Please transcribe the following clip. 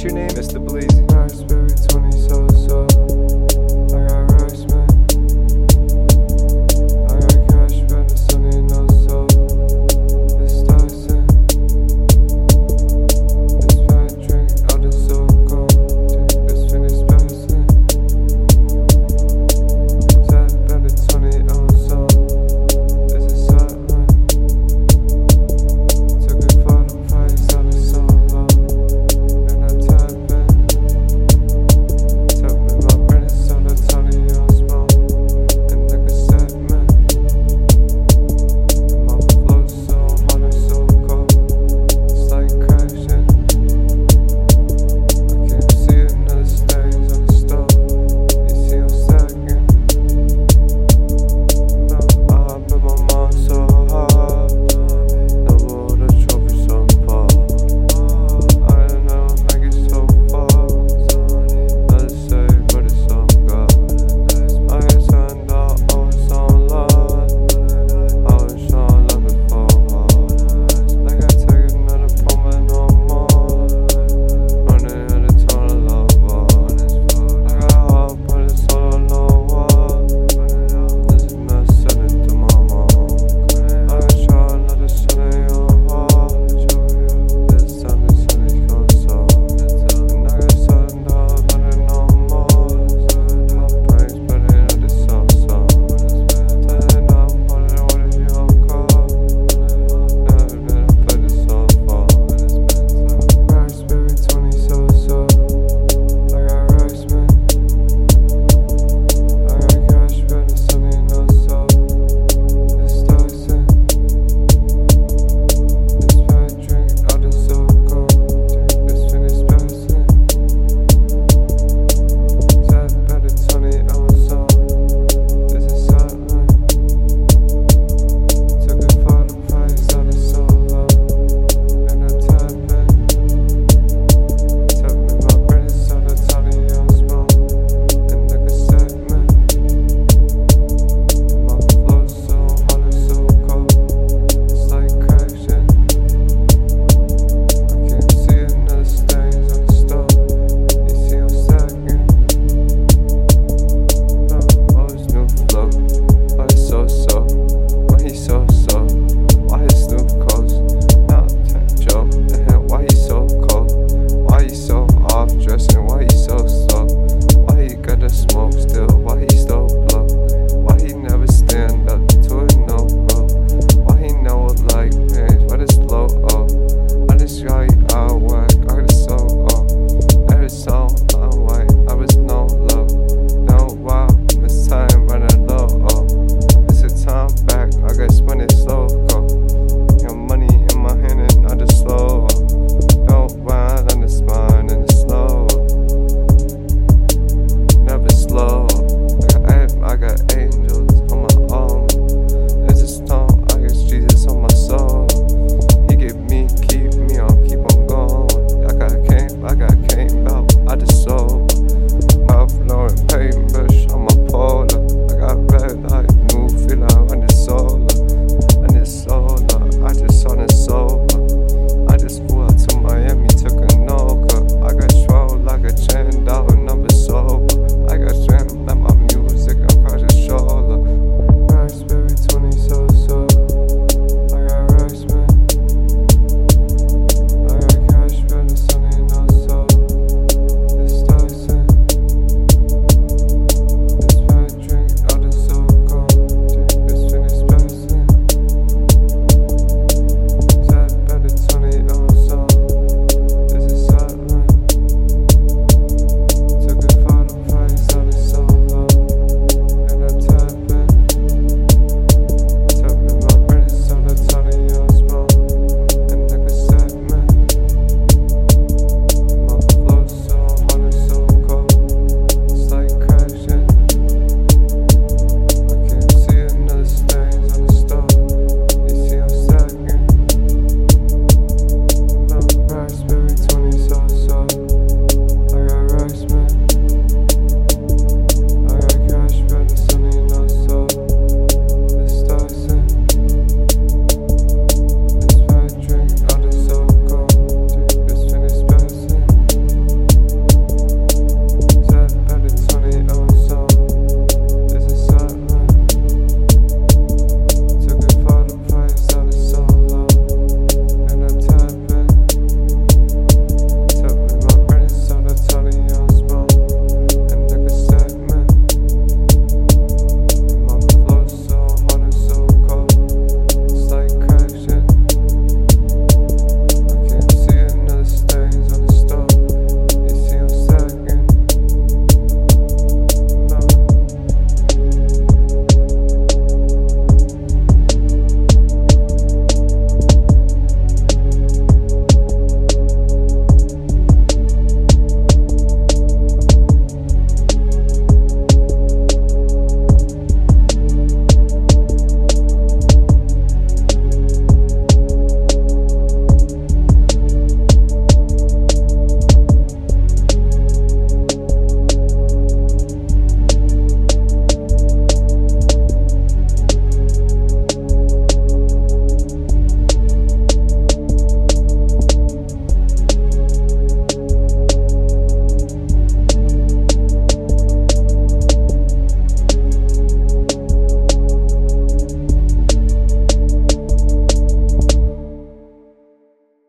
What's your name? Mr. Bleezy.